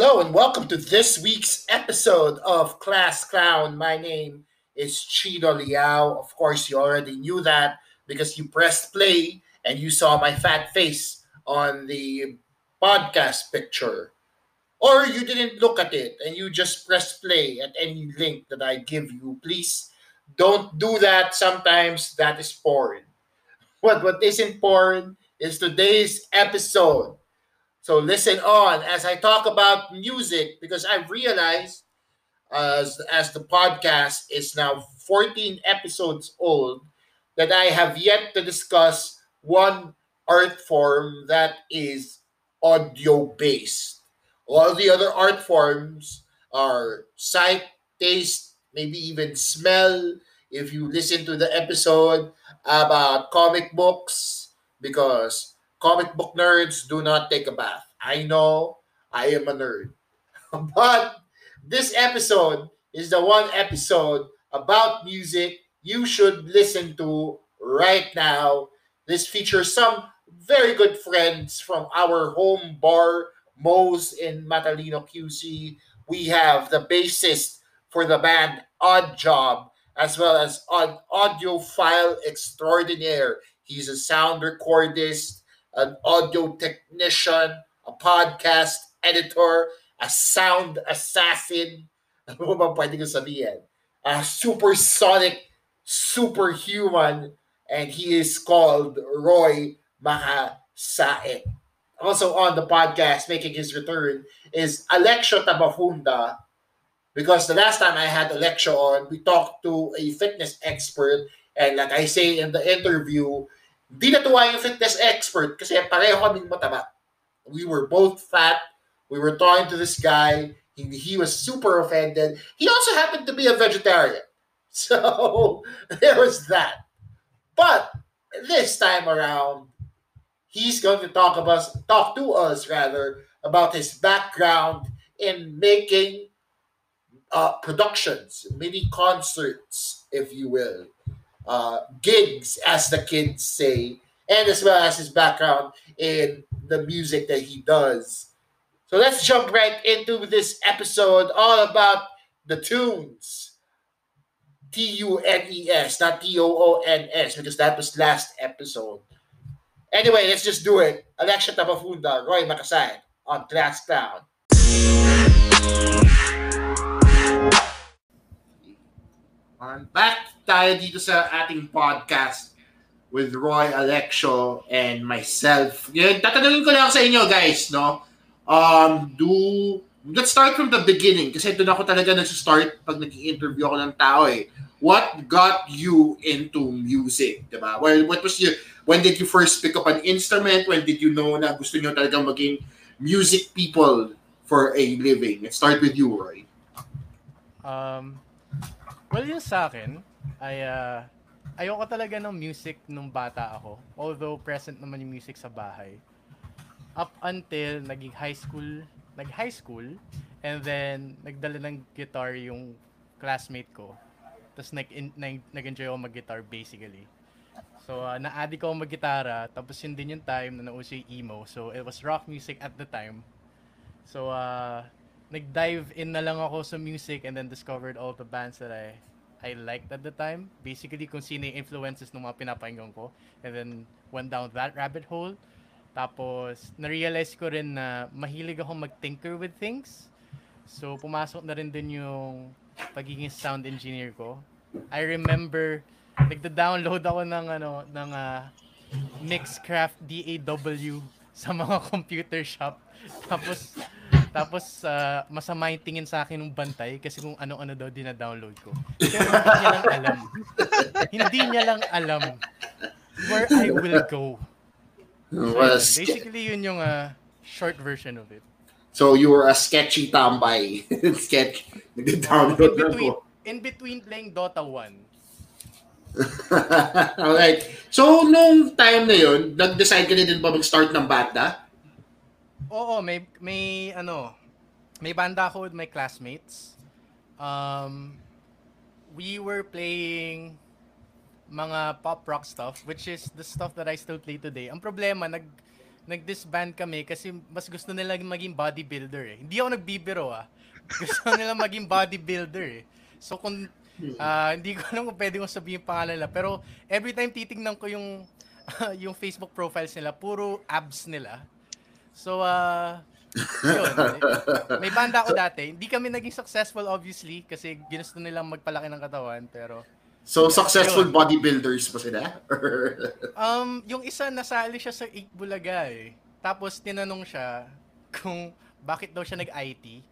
Hello and welcome to this week's episode of Class Clown. My name is Chido Liao. Of course, you already knew that because you pressed play and you saw my fat face on the podcast picture. Or you didn't look at it and you just pressed play at any link that I give you. Please don't do that. Sometimes that is porn. What what isn't porn is today's episode. So listen on as I talk about music because I've realized as as the podcast is now 14 episodes old that I have yet to discuss one art form that is audio based. All the other art forms are sight, taste, maybe even smell. If you listen to the episode about comic books, because comic book nerds do not take a bath. I know I am a nerd. but this episode is the one episode about music you should listen to right now. This features some very good friends from our home bar, Moe's in Matalino QC. We have the bassist for the band Odd Job, as well as an audiophile extraordinaire. He's a sound recordist, an audio technician, a podcast editor, a sound assassin. Ano ba pwede ko sabihin? A supersonic superhuman and he is called Roy Mahasae. Also on the podcast making his return is Alexio Tabafunda because the last time I had Alexio on, we talked to a fitness expert and like I say in the interview, di natuwa yung fitness expert kasi pareho kaming mataba. We were both fat. We were talking to this guy. He, he was super offended. He also happened to be a vegetarian. So there was that. But this time around, he's going to talk about talk to us rather about his background in making uh, productions, mini concerts, if you will, uh, gigs, as the kids say, and as well as his background in the music that he does. So let's jump right into this episode all about the tunes. T U N E S, not T O O N S, because that was last episode. Anyway, let's just do it. Alexia Tabafunda, Roy Makasay on Class Clown. I'm back tayo dito sa ating podcast with Roy Alexio and myself. Yun, tatanungin ko lang sa inyo guys, no? Um, do let's start from the beginning kasi doon ako talaga nag-start pag nag-interview ako ng tao eh. What got you into music, diba? Well, what was your, when did you first pick up an instrument? When did you know na gusto niyo talagang maging music people for a living? Let's start with you, Roy. Um, well, yun sa akin, ay, uh, ayoko talaga ng music nung bata ako. Although present naman yung music sa bahay. Up until naging high school nag-high school, and then nagdala ng guitar yung classmate ko. Tapos nag, nag, nag-enjoy ako mag-guitar basically. So, uh, na-addict ako mag-gitara, tapos yun din yung time na nauso yung emo. So, it was rock music at the time. So, uh, nag-dive in na lang ako sa music and then discovered all the bands that I I liked at the time. Basically, kung sino yung influences ng mga pinapakinggan ko. And then, went down that rabbit hole. Tapos, na-realize ko rin na mahilig ako mag-tinker with things. So, pumasok na rin din yung pagiging sound engineer ko. I remember, nagda-download ako ng, ano, ng uh, Mixcraft DAW sa mga computer shop. Tapos, tapos uh, masama yung tingin sa akin ng bantay kasi kung ano-ano daw dina-download ko. Pero hindi niya lang alam. hindi niya lang alam where I will go well, basically, yun yung uh, short version of it. So, you were a sketchy tambay. Sketch. Nag-download in between, in between playing Dota 1. Alright. So, nung time na yun, nag-decide ka na din ba mag-start ng banda? Oo, may, may, ano, may banda ako with my classmates. Um, we were playing mga pop rock stuff which is the stuff that I still play today. Ang problema nag nag-disband kami kasi mas gusto nila maging bodybuilder eh. Hindi ako nagbibiro ah. Gusto nila maging bodybuilder eh. So kung uh, hindi ko alam kung pwede kong sabihin pangalan nila, pero every time titingnan ko yung yung Facebook profiles nila, puro abs nila. So uh yun. May banda ako dati. Hindi kami naging successful obviously kasi ginusto nilang magpalaki ng katawan pero So successful yun. bodybuilders pa sila? um, yung isa nasali siya sa 8 Bulaga eh. Tapos tinanong siya kung bakit daw siya nag-IT.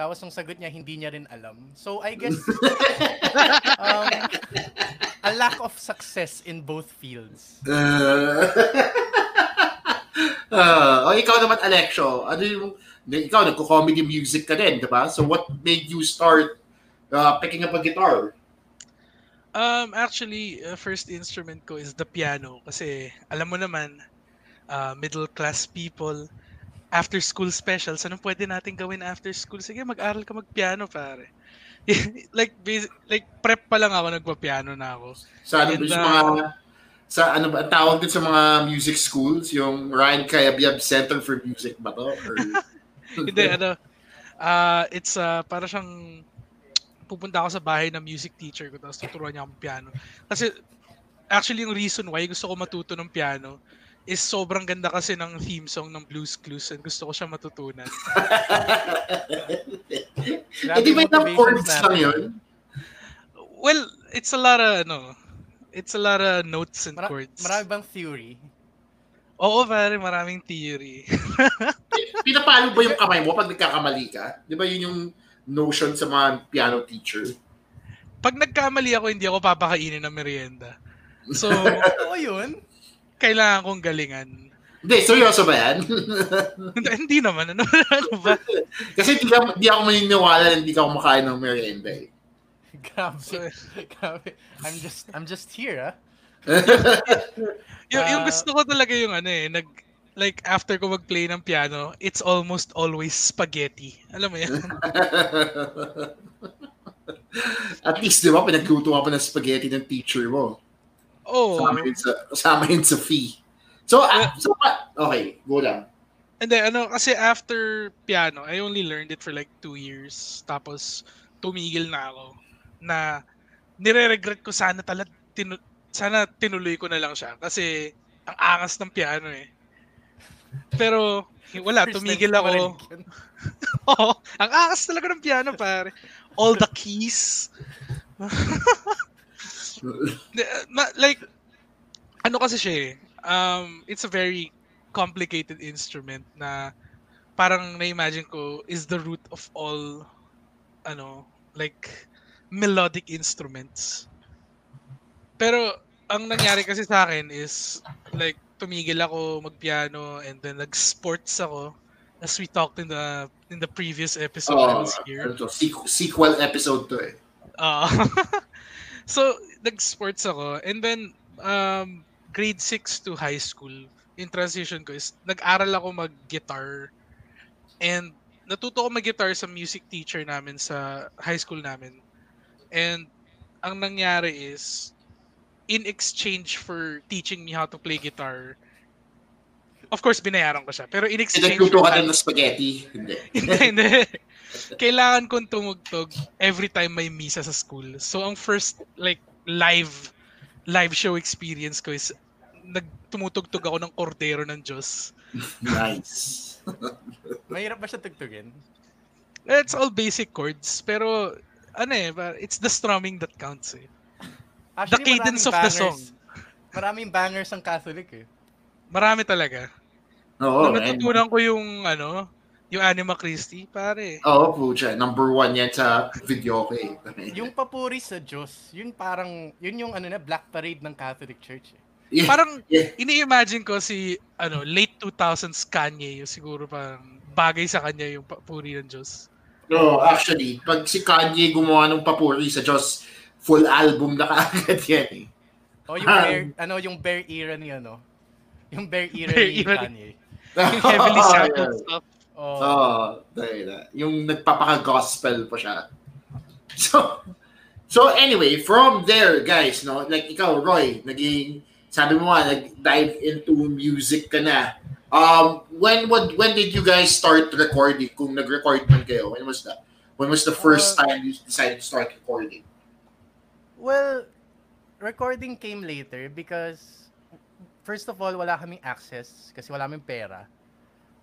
Tapos ang sagot niya hindi niya rin alam. So I guess um, a lack of success in both fields. Uh, uh, oh, ikaw naman, Alexio, ano yung, ikaw, nagko-comedy music ka din, di ba? So what made you start uh, picking up a guitar? Um, actually, uh, first instrument ko is the piano kasi alam mo naman, uh, middle class people, after school specials, anong pwede natin gawin after school? Sige, mag-aral ka mag-piano, pare. like basic, like prep pa lang ako nagpa-piano na ako. Sa ano And, uh, mga sa ano ba tawag din sa mga music schools, yung Ryan Kayabyab Center for Music ba to? Or... Hindi ano uh, it's uh, para siyang pupunta ako sa bahay ng music teacher ko tapos tuturuan niya akong piano. Kasi actually yung reason why gusto ko matuto ng piano is sobrang ganda kasi ng theme song ng Blues Clues and gusto ko siya matutunan. Hindi ba yung chords lang yun? Well, it's a lot of, ano, it's a lot of notes and Mara- chords. Marami bang theory? Oo, pare, maraming theory. Pinapalo ba yung kamay mo pag nagkakamali ka? Di ba yun yung notion sa mga piano teacher? Pag nagkamali ako, hindi ako papakainin ng merienda. So, oo yun. Kailangan kong galingan. Hindi, seryoso ba yan? hindi naman. Ano, ano ba? Kasi hindi, hindi ako maniniwala na hindi ka kumakain ng merienda eh. Grabe. Grabe. I'm just I'm just here, ah. yung, yung gusto ko talaga yung ano eh, nag like after ko mag-play ng piano, it's almost always spaghetti. Alam mo yan? At least, di ba, pinagluto ka pa ng spaghetti ng teacher mo. Oh. Sama yun sa, sama yun sa fee. So, uh, so okay, go lang. And then, ano, kasi after piano, I only learned it for like two years. Tapos, tumigil na ako na nire-regret ko sana talaga tinu- sana tinuloy ko na lang siya kasi ang angas ng piano eh. Pero wala, tumigil ako. Oo, ang angas talaga ng piano pare. All the keys. like ano kasi siya eh. Um, it's a very complicated instrument na parang na-imagine ko is the root of all ano like melodic instruments. Pero ang nangyari kasi sa akin is like tumigil ako magpiano and then nag-sports ako as we talked in the in the previous episode oh, I was here. Ito, sequel episode to eh. Uh, so nag-sports ako and then um, grade 6 to high school in transition ko is nag-aral ako mag-guitar and natuto ko mag-guitar sa music teacher namin sa high school namin And ang nangyari is, in exchange for teaching me how to play guitar, of course, binayaran ko siya. Pero in exchange... Nagluto ka ng spaghetti? Hindi. hindi. Kailangan kong tumugtog every time may misa sa school. So, ang first, like, live live show experience ko is nagtumutugtog ako ng Cordero ng Diyos. Nice. Mahirap ba siya tugtugin? It's all basic chords. Pero ano eh, it's the strumming that counts eh. Actually, the cadence of bangers, the song. Maraming bangers ang Catholic eh. Marami talaga. Oo. Nung natutunan ko yung ano, yung Anima Christi, pare. Oo, po siya. Number one yan sa video ko eh. yung papuri sa Diyos, yun parang, yun yung ano na, Black Parade ng Catholic Church eh. Yeah. Parang yeah. ini-imagine ko si ano late 2000s Kanye, yung siguro parang bagay sa kanya yung papuri ng Diyos. No, actually, pag si Kanye gumawa ng papuri sa Diyos, full album na kaagad yan eh. Oh, yung um, bear, ano, yung bear era ni ano? Yung bear era bear ni Kanye. yung heavily sampled oh, stuff. Oh, oh dahil na. Yung nagpapaka-gospel pa siya. So, so anyway, from there, guys, no, like ikaw, Roy, naging, sabi mo nga, nag-dive into music ka na Um, when would when did you guys start recording? Kung nag-record man kayo, when was that? When was the first Uh, time you decided to start recording? Well, recording came later because first of all, wala kaming access kasi wala kaming pera.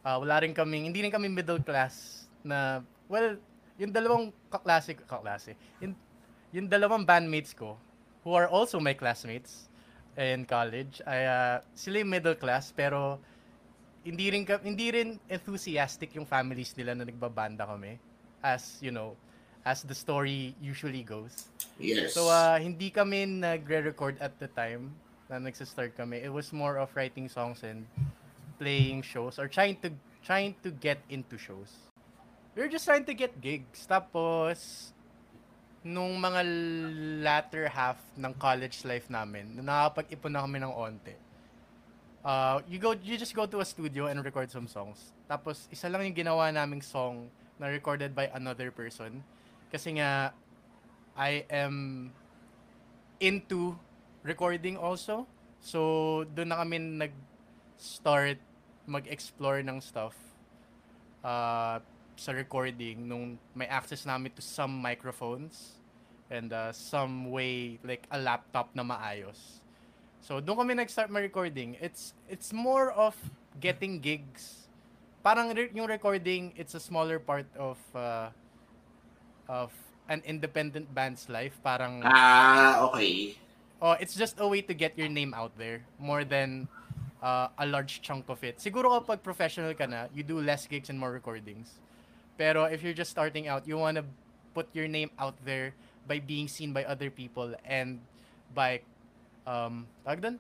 Ah, wala rin kaming, hindi rin kami middle class na, well, yung dalawang kaklase, kaklase, yung, yung dalawang bandmates ko, who are also my classmates in college, ay ah, sila yung middle class pero hindi rin hindi rin enthusiastic yung families nila na nagbabanda kami as you know as the story usually goes Yes. So, uh, hindi kami nagre-record at the time na nagsa-start kami. It was more of writing songs and playing shows or trying to trying to get into shows. We were just trying to get gigs. Tapos, nung mga latter half ng college life namin, nung nakapag-ipon na kami ng onte, uh, you go you just go to a studio and record some songs. Tapos, isa lang yung ginawa naming song na recorded by another person. Kasi nga, I am into recording also. So, doon na kami nag-start mag-explore ng stuff uh, sa recording nung may access namin to some microphones and uh, some way like a laptop na maayos. So, doon kami nag-start ma-recording. It's it's more of getting gigs. Parang re- yung recording, it's a smaller part of uh, of an independent band's life. Parang Ah, okay. oh, it's just a way to get your name out there more than uh, a large chunk of it. Siguro kapag professional ka na, you do less gigs and more recordings. Pero if you're just starting out, you wanna put your name out there by being seen by other people and by um tawag doon?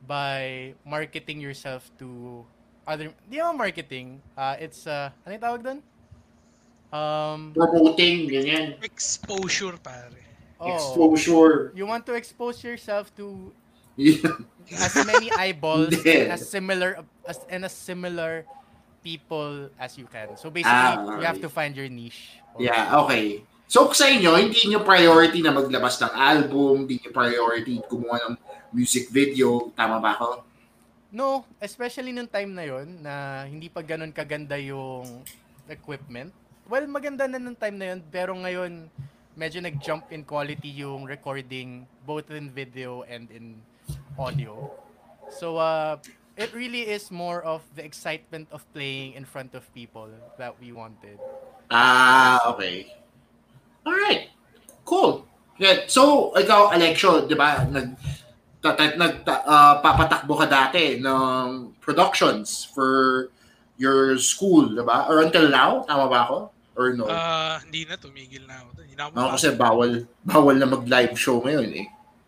by marketing yourself to other di naman marketing uh, it's uh ano yung tawag doon? um Promoting, ganyan. Exposure, pare. oh, Exposure. you want to expose yourself to Yeah. as many eyeballs and as similar as and as similar people as you can. So basically, Ah, you have okay. to find your niche. Yeah, okay. So sa inyo, hindi nyo priority na maglabas ng album, hindi nyo priority gumawa ng music video, tama ba ako? No, especially nung time na yon na hindi pa ganun kaganda yung equipment. Well, maganda na nung time na yon pero ngayon medyo nag-jump in quality yung recording both in video and in audio. So uh it really is more of the excitement of playing in front of people that we wanted. Ah, okay. Alright. Cool. Yeah. So, ikaw, Alexio, di ba, nag, ta, ta, nag, ah, papatakbo ka dati ng productions for your school, di ba? Or until now, tama ba ako? Or no? Ah, hindi na, tumigil na ako. Hindi na ako kasi bawal, bawal na mag-live show ngayon eh.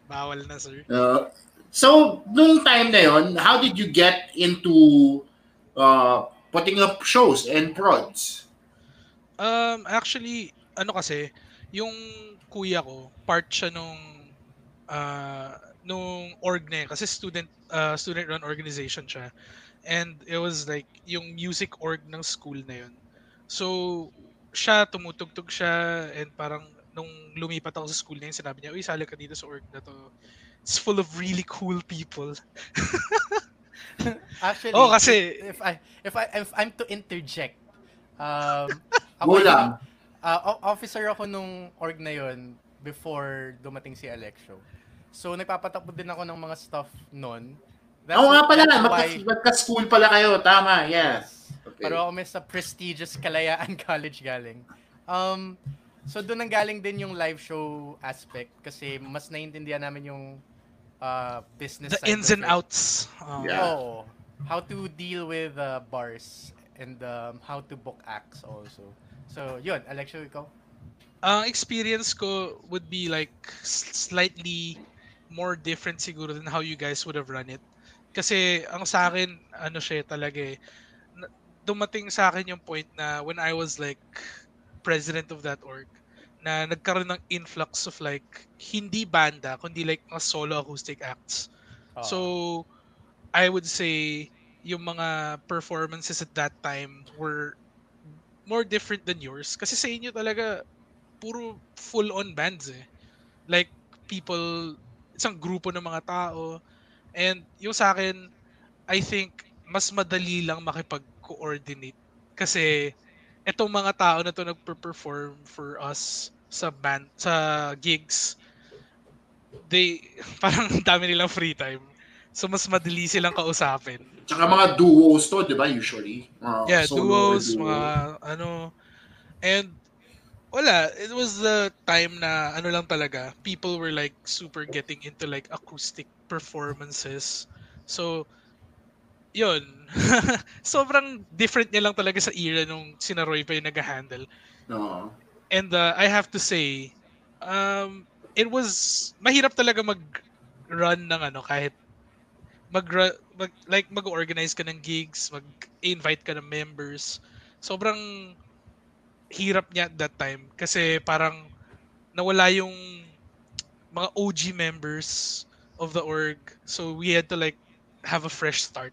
Bawal na, sir. Uh, so, nung time na yon, how did you get into uh, putting up shows and prods? Um, actually, ano kasi, yung kuya ko, part siya nung uh, nung org na yun. Kasi student uh, student run organization siya. And it was like yung music org ng school na yun. So, siya, tumutugtog siya and parang nung lumipat ako sa school na yun, sinabi niya, uy, sali ka dito sa org na to. It's full of really cool people. Actually, Oh, kasi- if I if I if I'm to interject, um, ako Go yung- ah, o- officer ako nung org na yon before dumating si Alexio. So nagpapatakbo din ako ng mga stuff noon. Oo nga pala, magka, magka-school pala kayo, tama, yes. Okay. Pero ako may sa prestigious Kalayaan College galing. Um, so doon ang galing din yung live show aspect kasi mas naiintindihan namin yung uh, business The ins and outs. Um, Yeah. Oo. how to deal with uh, bars and um, how to book acts also. So, yun, Alexio, ikaw? Ang experience ko would be like slightly more different siguro than how you guys would have run it. Kasi ang sa akin, ano siya talaga eh, dumating sa akin yung point na when I was like president of that org, na nagkaroon ng influx of like hindi banda, kundi like mga solo acoustic acts. Oo. So, I would say yung mga performances at that time were more different than yours. Kasi sa inyo talaga, puro full-on bands eh. Like, people, isang grupo ng mga tao. And yung sa akin, I think mas madali lang makipag-coordinate. Kasi, etong mga tao na to nagper-perform for us sa band, sa gigs, they, parang dami nilang free time. So, mas madali silang kausapin. Tsaka mga duos to, di ba, usually? Mga Yeah, duos, duo. mga ano. And wala, it was the time na ano lang talaga, people were like super getting into like acoustic performances. So, yun. Sobrang different niya lang talaga sa era nung sinaroy pa yung nag-handle. Oo. And uh, I have to say, um, it was mahirap talaga mag-run ng ano kahit mag, mag like mag-organize ka ng gigs, mag-invite ka ng members. Sobrang hirap niya at that time kasi parang nawala yung mga OG members of the org. So we had to like have a fresh start.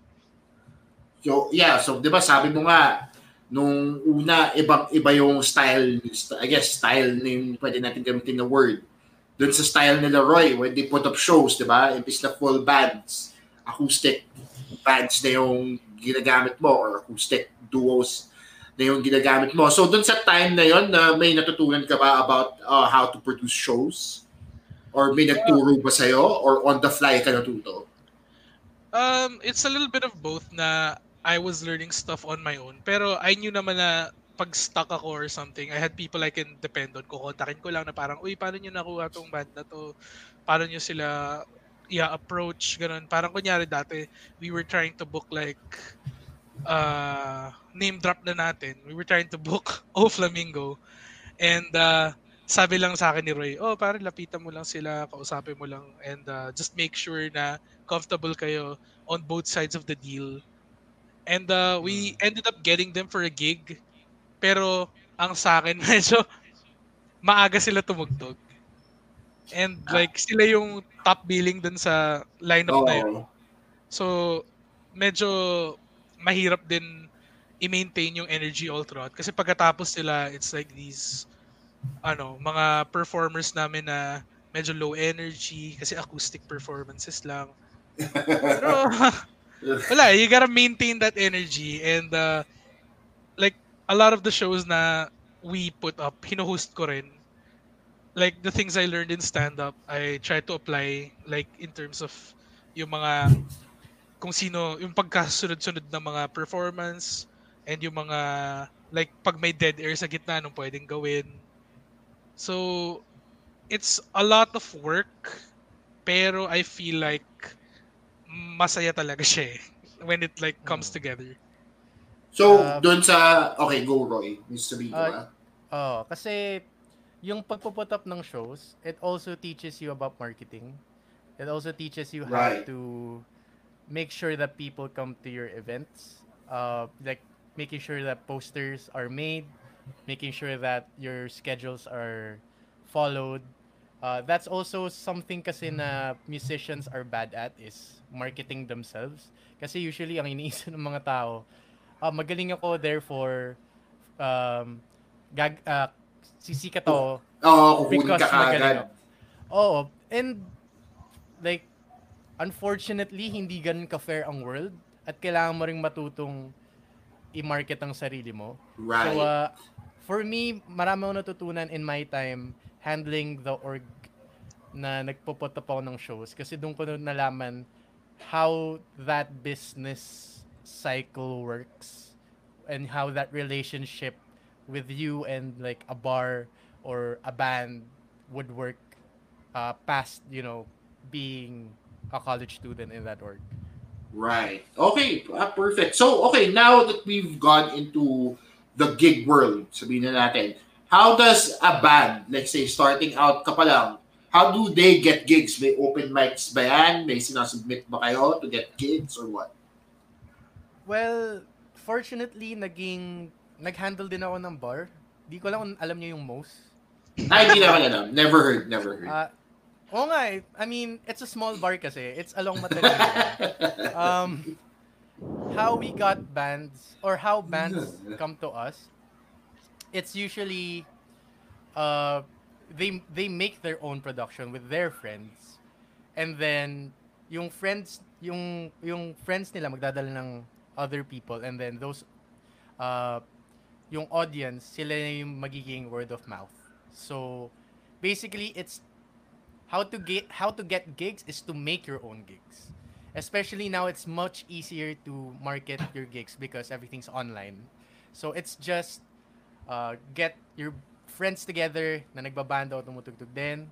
So, yeah. So, di ba, sabi mo nga, nung una, ibang iba yung style, I guess, style na yung pwede natin gamitin na word. Doon sa style nila Roy, when they put up shows, di ba? Imbis na full bands, acoustic bands na yung ginagamit mo or acoustic duos na yung ginagamit mo. So, doon sa time na yon na may natutunan ka ba about uh, how to produce shows? Or may nagturo ba sa'yo? Or on the fly ka natuto? Um, it's a little bit of both na I was learning stuff on my own. Pero I knew naman na pag stuck ako or something, I had people I can depend on. Kukontakin ko lang na parang, uy, paano nyo nakuha tong band na to? Paano nyo sila i-approach? Ganun. Parang kunyari dati, we were trying to book like, uh, name drop na natin. We were trying to book O Flamingo. And uh, sabi lang sa akin ni Roy, oh, parang lapitan mo lang sila, kausapin mo lang, and uh, just make sure na comfortable kayo on both sides of the deal. And uh, we ended up getting them for a gig. Pero ang sa akin, medyo maaga sila tumugtog. And like, sila yung top billing dun sa lineup na yun. So, medyo mahirap din i-maintain yung energy all throughout. Kasi pagkatapos sila, it's like these, ano, mga performers namin na medyo low energy kasi acoustic performances lang. Pero, wala, you gotta maintain that energy and uh, like a lot of the shows na we put up, hino-host ko rin. Like the things I learned in stand-up, I try to apply like in terms of yung mga kung sino, yung pagkasunod-sunod ng mga performance and yung mga like pag may dead air sa gitna anong pwedeng gawin. So it's a lot of work pero I feel like masaya talaga siya eh, when it like comes together. So, Uh, doon sa, okay, go Roy. Mr. Bito, Uh, ah. Oh, kasi yung pagpuput up ng shows, it also teaches you about marketing. It also teaches you how Right. to make sure that people come to your events. Uh, like making sure that posters are made, making sure that your schedules are followed. Uh, that's also something kasi na musicians are bad at is marketing themselves. Kasi usually ang iniisip ng mga tao, ah, magaling ako therefore um, gag, ah, sisikat ako Oo, kukunin because ka ako. Oo. And, like, unfortunately, hindi ganun ka-fair ang world at kailangan mo ring matutong i-market ang sarili mo. Right. So, uh, for me, marami akong natutunan in my time handling the org na nagpuput up ako ng shows kasi doon ko na nalaman how that business cycle works and how that relationship with you and like a bar or a band would work uh, past, you know, being a college student in that org. Right. Okay, ah, perfect. So, okay, now that we've gone into the gig world, sabihin na natin, how does a band, let's say, starting out ka pa lang, how do they get gigs? May open mics ba yan? May sinasubmit ba kayo to get gigs or what? Well, fortunately, naging nag-handle din ako ng bar. Di ko lang alam niyo yung most. Ay, hindi naman alam. Never heard, never heard. Ah, oo nga eh. I mean, it's a small bar kasi. It's along Matalino. um, how we got bands or how bands come to us, it's usually uh, they they make their own production with their friends, and then yung friends yung yung friends nila magdadala ng other people and then those uh yung audience sila yung magiging word of mouth. So basically it's how to get how to get gigs is to make your own gigs. Especially now it's much easier to market your gigs because everything's online. So it's just uh, get your friends together na nagbabanda o tumutugtog din.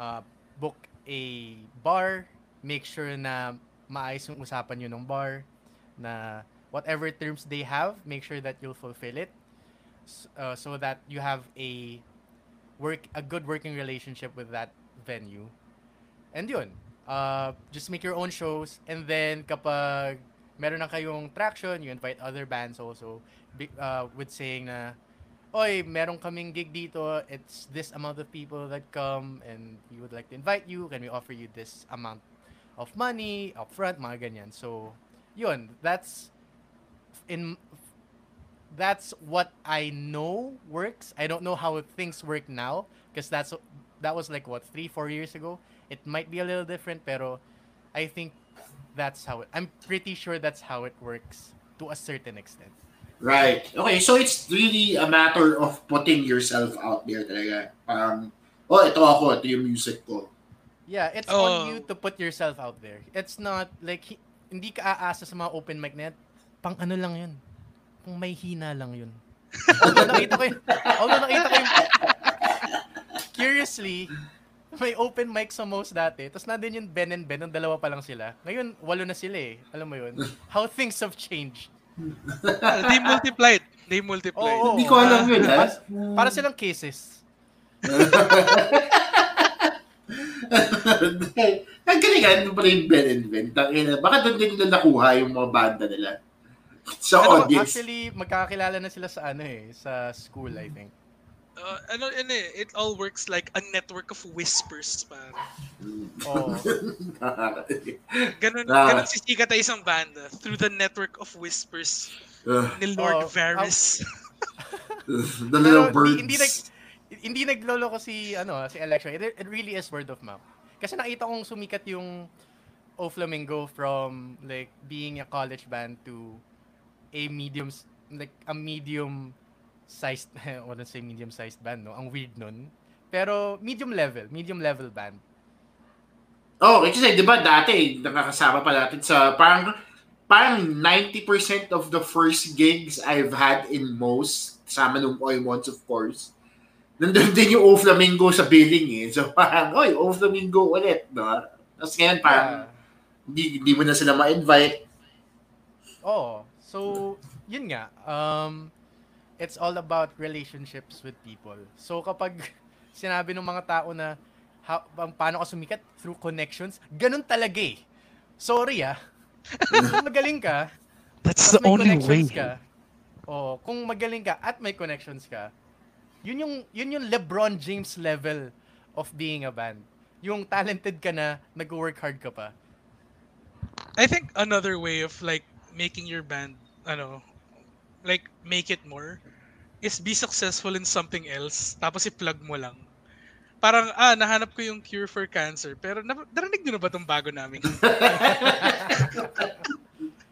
Uh, book a bar. Make sure na maayos yung usapan nyo ng bar. Na whatever terms they have, make sure that you'll fulfill it. Uh, so that you have a work a good working relationship with that venue. And yun, uh, just make your own shows. And then kapag meron na kayong traction, you invite other bands also uh, with saying na, Oy, meron kaming gig dito. It's this amount of people that come and we would like to invite you. Can we offer you this amount of money upfront, mga ganyan. So, yun, that's in that's what I know works. I don't know how things work now because that's that was like what three four years ago. It might be a little different, pero I think that's how it. I'm pretty sure that's how it works to a certain extent. Right. Okay, so it's really a matter of putting yourself out there talaga. Parang, oh, ito ako, ito yung music ko. Yeah, it's Oh. on you to put yourself out there. It's not like hi- hindi ka aasa sa mga open mic net. Pang ano lang 'yun. Pang may hina lang 'yun. Although nakita ko yun. Although nakita ko yun. Curiously, may open mic sa most dati. Tapos nandun yung Ben and Ben, nung dalawa pa lang sila. Ngayon, walo na sila eh. Alam mo yun? How things have changed. they multiplied. They multiplied. Oo. Hindi ko alam yun, ha? Para silang cases. Ang galingan mo pala yung Ben and Ben. Tangina, baka doon din nila nakuha yung mga banda nila. Sa Ano, audience. actually, magkakakilala na sila sa ano eh, sa school, I think. Uh, ano, ano eh, it all works like a network of whispers, man. Oo. Ganun, Ah. ganun sisikat ay isang banda through the network of whispers Uh, ni Lord Oh, Varys. the little Pero birds. Hindi, hindi, nag, hindi naglolo ko si, ano, si Election. It, it really is word of mouth. Kasi nakita kong sumikat yung O Flamingo from like being a college band to a medium, like a medium sized, I wouldn't say medium sized band, no? Ang weird nun. Pero medium level, medium level band. Oh, kasi di ba dati nakakasama pa natin sa parang parang 90% of the first gigs I've had in most sama nung Oymons of course. Nandun din yung O Flamingo sa billing eh. So parang, oy, O Flamingo ulit, no? Tapos ngayon parang hindi, hindi mo na sila ma-invite. Oh, so yun nga. Um it's all about relationships with people. So kapag sinabi ng mga tao na ha, pa- paano ka sumikat through connections, ganun talaga eh. Sorry ah. kung magaling ka, That's tas may connections ka. Oh, kung magaling ka at may connections ka, yun yung yun yung LeBron James level of being a band. Yung talented ka na, nag-work hard ka pa. I think another way of like making your band, ano, like make it more, is be successful in something else, tapos i-plug mo lang. Parang, ah, nahanap ko yung cure for cancer, pero na, narinig nyo na ba itong bago namin?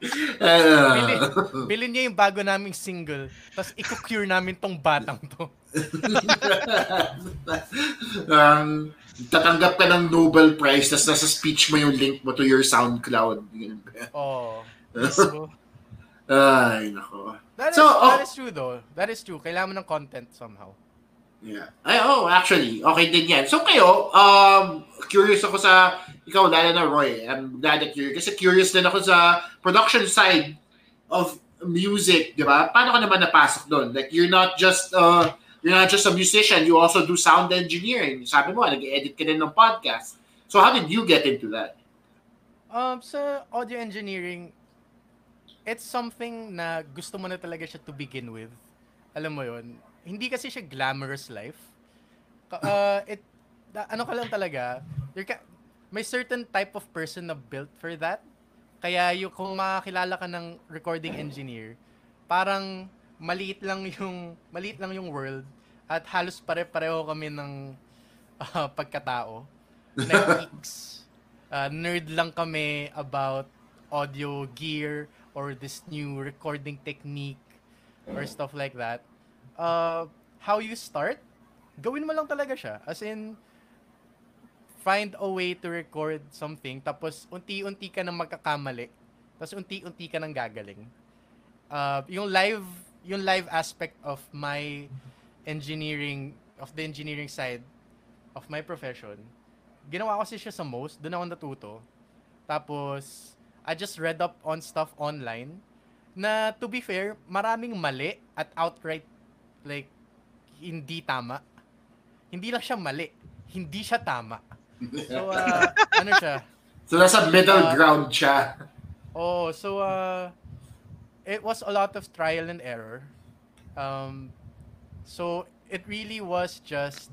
Bili, Uh, bilhin niya yung bago naming single, tapos i-cure namin tong batang to. um, tatanggap ka ng Nobel Prize tapos nasa speech mo yung link mo to your SoundCloud. Oh. Ay, nako. That is, So, oh. that is true though. That is true. Kailangan mo ng content somehow. Yeah. Ay, oh, actually, okay din yan. So kayo, um, curious ako sa, ikaw, lalo na Roy, I'm glad that you're, kasi curious din ako sa production side of music, di ba? Paano ka naman napasok doon? Like, you're not just, uh, you're not just a musician, you also do sound engineering. Sabi mo, nag-edit ka din ng podcast. So how did you get into that? Um, sa audio engineering, it's something na gusto mo na talaga siya to begin with. Alam mo yon Hindi kasi siya glamorous life. Uh, it, da- ano ka lang talaga, you're ka, may certain type of person na built for that. Kaya yung, kung makakilala ka ng recording engineer, parang maliit lang yung maliit lang yung world at halos pare-pareho kami ng ah, pagkatao. Geeks. Uh, nerd lang kami about audio gear, or this new recording technique or stuff like that, uh, how you start, gawin mo lang talaga siya. As in, find a way to record something, tapos unti-unti ka nang magkakamali, tapos unti-unti ka nang gagaling. Uh, yung live, yung live aspect of my engineering, of the engineering side of my profession, ginawa ko siya sa most, doon ako natuto. Tapos, I just read up on stuff online na to be fair, maraming mali at outright like hindi tama. Hindi lang siya mali, hindi siya tama. So uh, ano siya? So nasa middle Uh, ground siya. Oh, so uh it was a lot of trial and error. Um so it really was just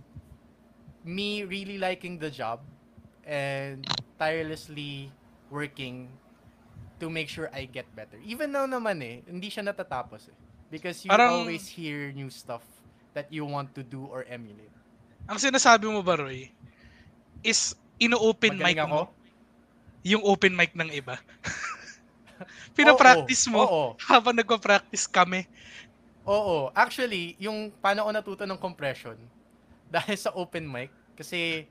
me really liking the job and tirelessly working to make sure I get better. Even now naman eh, hindi siya natatapos eh. Because you Parang- always hear new stuff that you want to do or emulate. Ang sinasabi mo ba, Roy, is ino-open mic ako? mo yung open mic ng iba. Pinapractice Oo, mo Oo. habang nagpa-practice kami. Oo. Actually, yung paano ako natuto ng compression, dahil sa open mic, kasi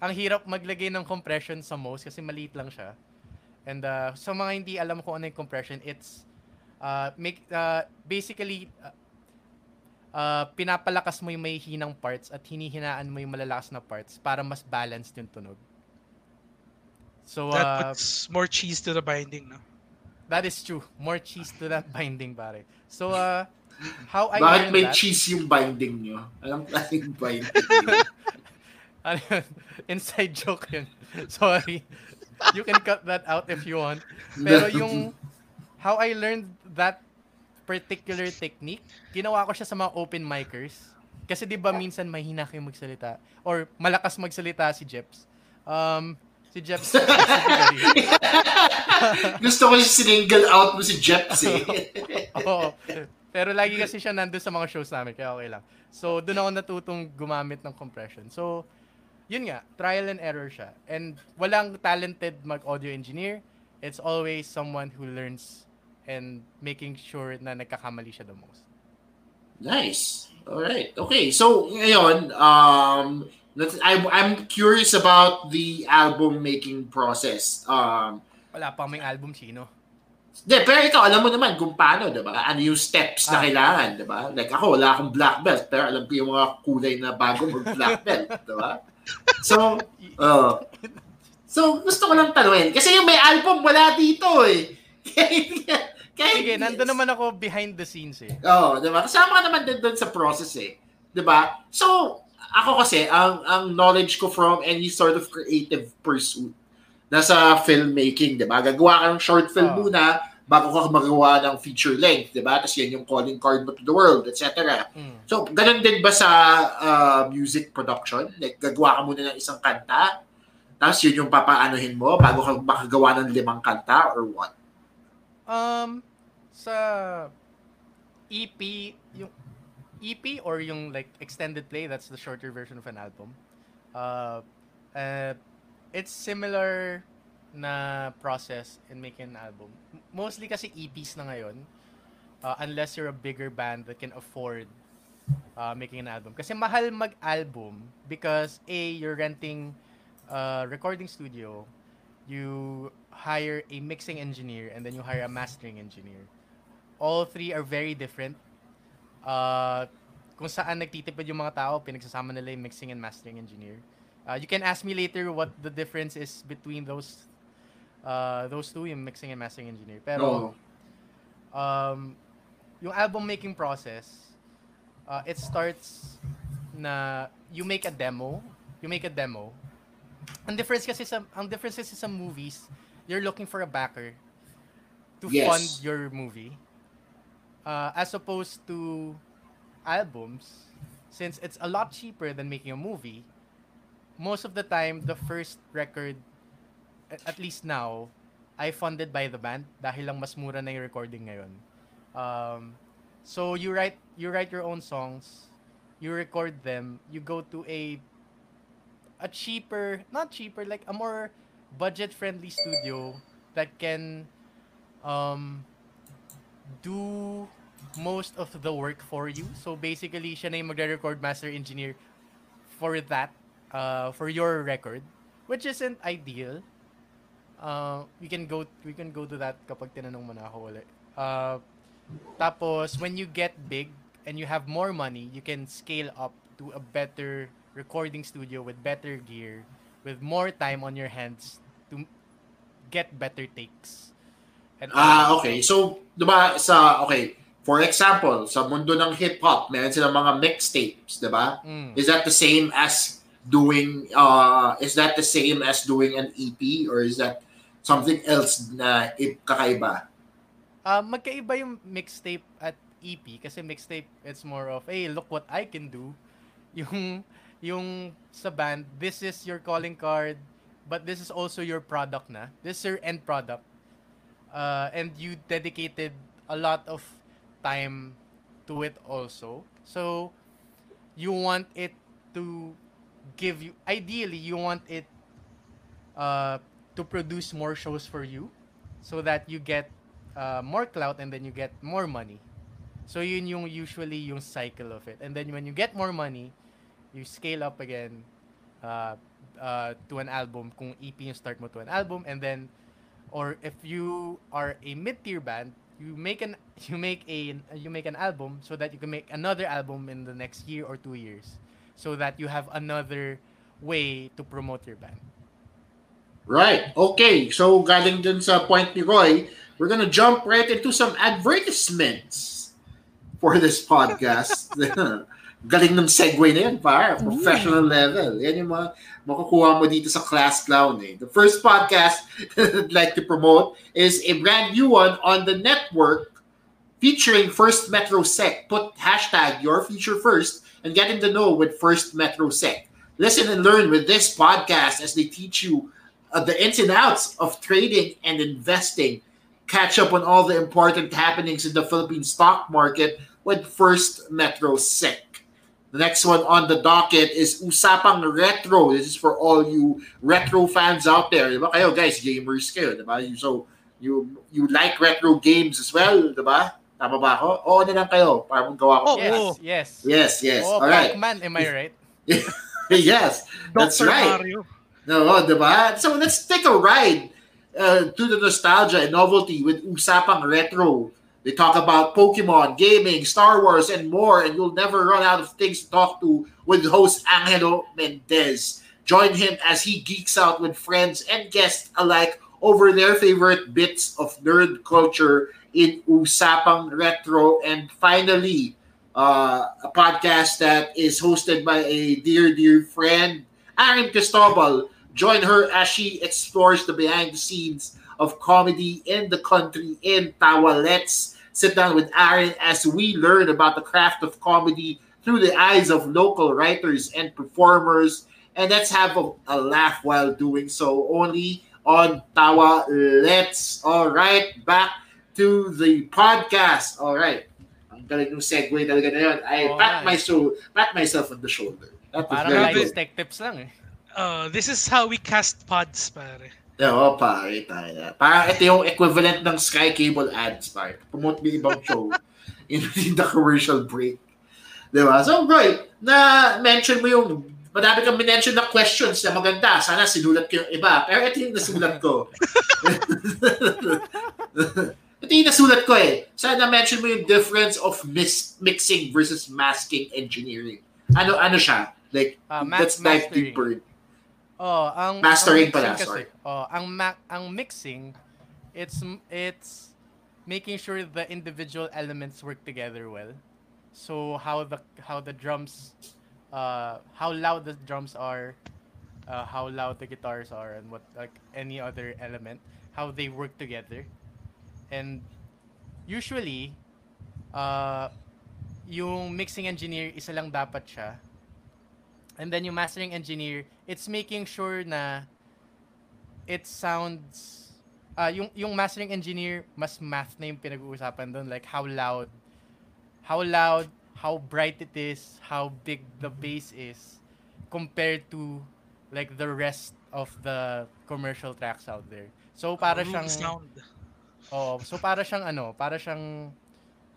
ang hirap maglagay ng compression sa mouse kasi maliit lang siya. And uh, sa mga hindi alam kung ano yung compression, it's uh, make, uh, basically, uh, uh, pinapalakas mo yung may hinang parts at hinihinaan mo yung malalakas na parts para mas balanced yung tunog. So, That uh, puts more cheese to the binding, no? that is true. More cheese to that binding, pare. So, uh, how I Bakit may that... cheese yung binding nyo? Anong klaseng binding nyo? Ano yun? Inside joke yun. Sorry. You can cut that out if you want. Pero yung how I learned that particular technique, ginawa ko siya sa mga open micers. Kasi 'di ba minsan mahina kayo magsalita or malakas magsalita si Jeps. Um si Jeps. Gusto ko yung single out mo si Jeps eh. Oo. Pero lagi kasi siya nandun sa mga shows namin, kaya okay lang. So, doon ako natutong gumamit ng compression. So, yun nga, trial and error siya. And walang talented mag-audio engineer. It's always someone who learns and making sure na nagkakamali siya the most. Nice. All right. Okay. So ngayon, um, let's, I'm I'm curious about the album making process. Um, Wala pa kaming album, Chino. de, pero ikaw alam mo naman kung paano, 'di ba? Ano yung steps na Ah. kailangan, 'di ba? Like ako wala akong black belt, pero alam ko yung mga kulay na bago mag black belt, 'di ba? So, uh, so gusto ko lang tanungin kasi yung may album wala dito eh. Kaya, Sige, nandun naman ako behind the scenes eh. Oo, 'di ba? Kasama ka naman din doon sa process eh. 'Di ba? So, ako kasi ang ang knowledge ko from any sort of creative pursuit nasa filmmaking, 'di ba? Gagawa ka ng short film Oo. muna bago ka magawa ng feature length, 'di ba? Tapos yan yung calling card mo to the world, etc. Mm. So, ganun din ba sa uh, music production? Like, gagawa ka muna ng isang kanta, tapos yun yung papaanuhin mo bago ka makagawa ng limang kanta or what? Um, sa EP, yung EP or yung like extended play, that's the shorter version of an album. Uh, uh, it's similar na process in making an album. Mostly kasi EPs na ngayon, uh, unless you're a bigger band that can afford uh, making an album. Kasi mahal mag-album because A, you're renting a recording studio, you hire a mixing engineer, and then you hire a mastering engineer. All three are very different. Uh, kung saan nagtitipid yung mga tao, pinagsasama nila yung mixing and mastering engineer. Uh, you can ask me later what the difference is between those uh, those two, yung mixing and mastering engineer. Pero, um, yung album making process, uh, it starts na you make a demo, you make a demo. Ang difference kasi sa ang difference kasi sa movies, you're looking for a backer to Yes. fund your movie. Uh, as opposed to albums, since it's a lot cheaper than making a movie, most of the time the first record at least now I funded by the band dahil lang mas mura na yung recording ngayon. Um, so you write you write your own songs, you record them, you go to a a cheaper, not cheaper, like a more budget friendly studio that can um do most of the work for you. So basically, siya na yung magre-record master engineer for that, uh, for your record, which isn't ideal. Uh, we can go we can go to that kapag tinanong mo na ako ulit. Uh, tapos when you get big and you have more money, you can scale up to a better recording studio with better gear, with more time on your hands to get better takes. And ah, okay. So, 'di ba sa okay, for example, sa mundo ng hip hop, meron silang mga mixtapes, 'di ba? Mm. Is that the same as doing uh is that the same as doing an EP or is that something else na kakaiba? Uh, magkaiba yung mixtape at EP kasi mixtape it's more of hey look what I can do. Yung yung sa band this is your calling card but this is also your product na. This is your end product. Uh, and you dedicated a lot of time to it also. So you want it to give you ideally you want it uh, to produce more shows for you so that you get uh, more clout and then you get more money. So yun yung usually yung cycle of it. And then when you get more money, you scale up again uh, uh, to an album kung EP yung start mo to an album and then or if you are a mid-tier band, you make an you make a you make an album so that you can make another album in the next year or two years so that you have another way to promote your band. Right. Okay. So galing dun sa point ni Roy, we're gonna jump right into some advertisements for this podcast. galing ng segue na yan, para professional Ooh. level. Yan yung mga makukuha mo dito sa Class Clown eh. The first podcast I'd like to promote is a brand new one on the network featuring First Metro Sec. Put hashtag your future first and get in the know with First Metro Sec. Listen and learn with this podcast as they teach you uh, the ins and outs of trading and investing. Catch up on all the important happenings in the Philippine stock market with First Metro Sec. The next one on the docket is Usapang Retro. This is for all you retro fans out there. Diba kayo guys, gamers kayo, diba? So, you you like retro games as well, diba? Tama ba ako? Oo na lang kayo para mong gawa ko. Oh, yes, yes. Yes, yes. Oh, all right. Pac-Man, am I right? yes, that's Dr. right. Mario. No? So let's take a ride uh, to the nostalgia and novelty with Usapang Retro. They talk about Pokemon, gaming, Star Wars, and more, and you'll never run out of things to talk to with host Angelo Mendez. Join him as he geeks out with friends and guests alike over their favorite bits of nerd culture in Usapang Retro. And finally, uh, a podcast that is hosted by a dear, dear friend, Aaron Cristobal, Join her as she explores the behind the scenes of comedy in the country in Tawa. Let's sit down with Aaron as we learn about the craft of comedy through the eyes of local writers and performers. And let's have a, a laugh while doing so. Only on Tawa. Let's. All right, back to the podcast. All right. Ang galing ng segue talaga na yun. I pat, my so, pat myself on the shoulder. That Parang tips lang eh. Uh, this is how we cast pods, pare. Oo, pare, tayo. Parang ito yung equivalent ng Sky Cable ads, pare. Promote mo ibang show in, in the commercial break. Diba? So, Roy, na-mention mo yung madami kang mention na questions na maganda. Sana sinulat ko yung iba. Pero ito yung nasulat ko. ito yung nasulat ko eh. Sana mention mo yung difference of mis- mixing versus masking engineering. Ano ano siya? Like, uh, ma- let's dive deeper. Oh, ang mastering ang pala, kasi, sorry. Oh, ang ma- ang mixing it's it's making sure the individual elements work together well. So how the how the drums uh how loud the drums are, uh, how loud the guitars are and what like any other element, how they work together. And usually uh yung mixing engineer isa lang dapat siya And then yung mastering engineer, it's making sure na it sounds uh, yung yung mastering engineer mas math na yung pinag-uusapan doon like how loud how loud how bright it is how big the bass is compared to like the rest of the commercial tracks out there so para uh, siyang sound Oh, so para siyang ano, para siyang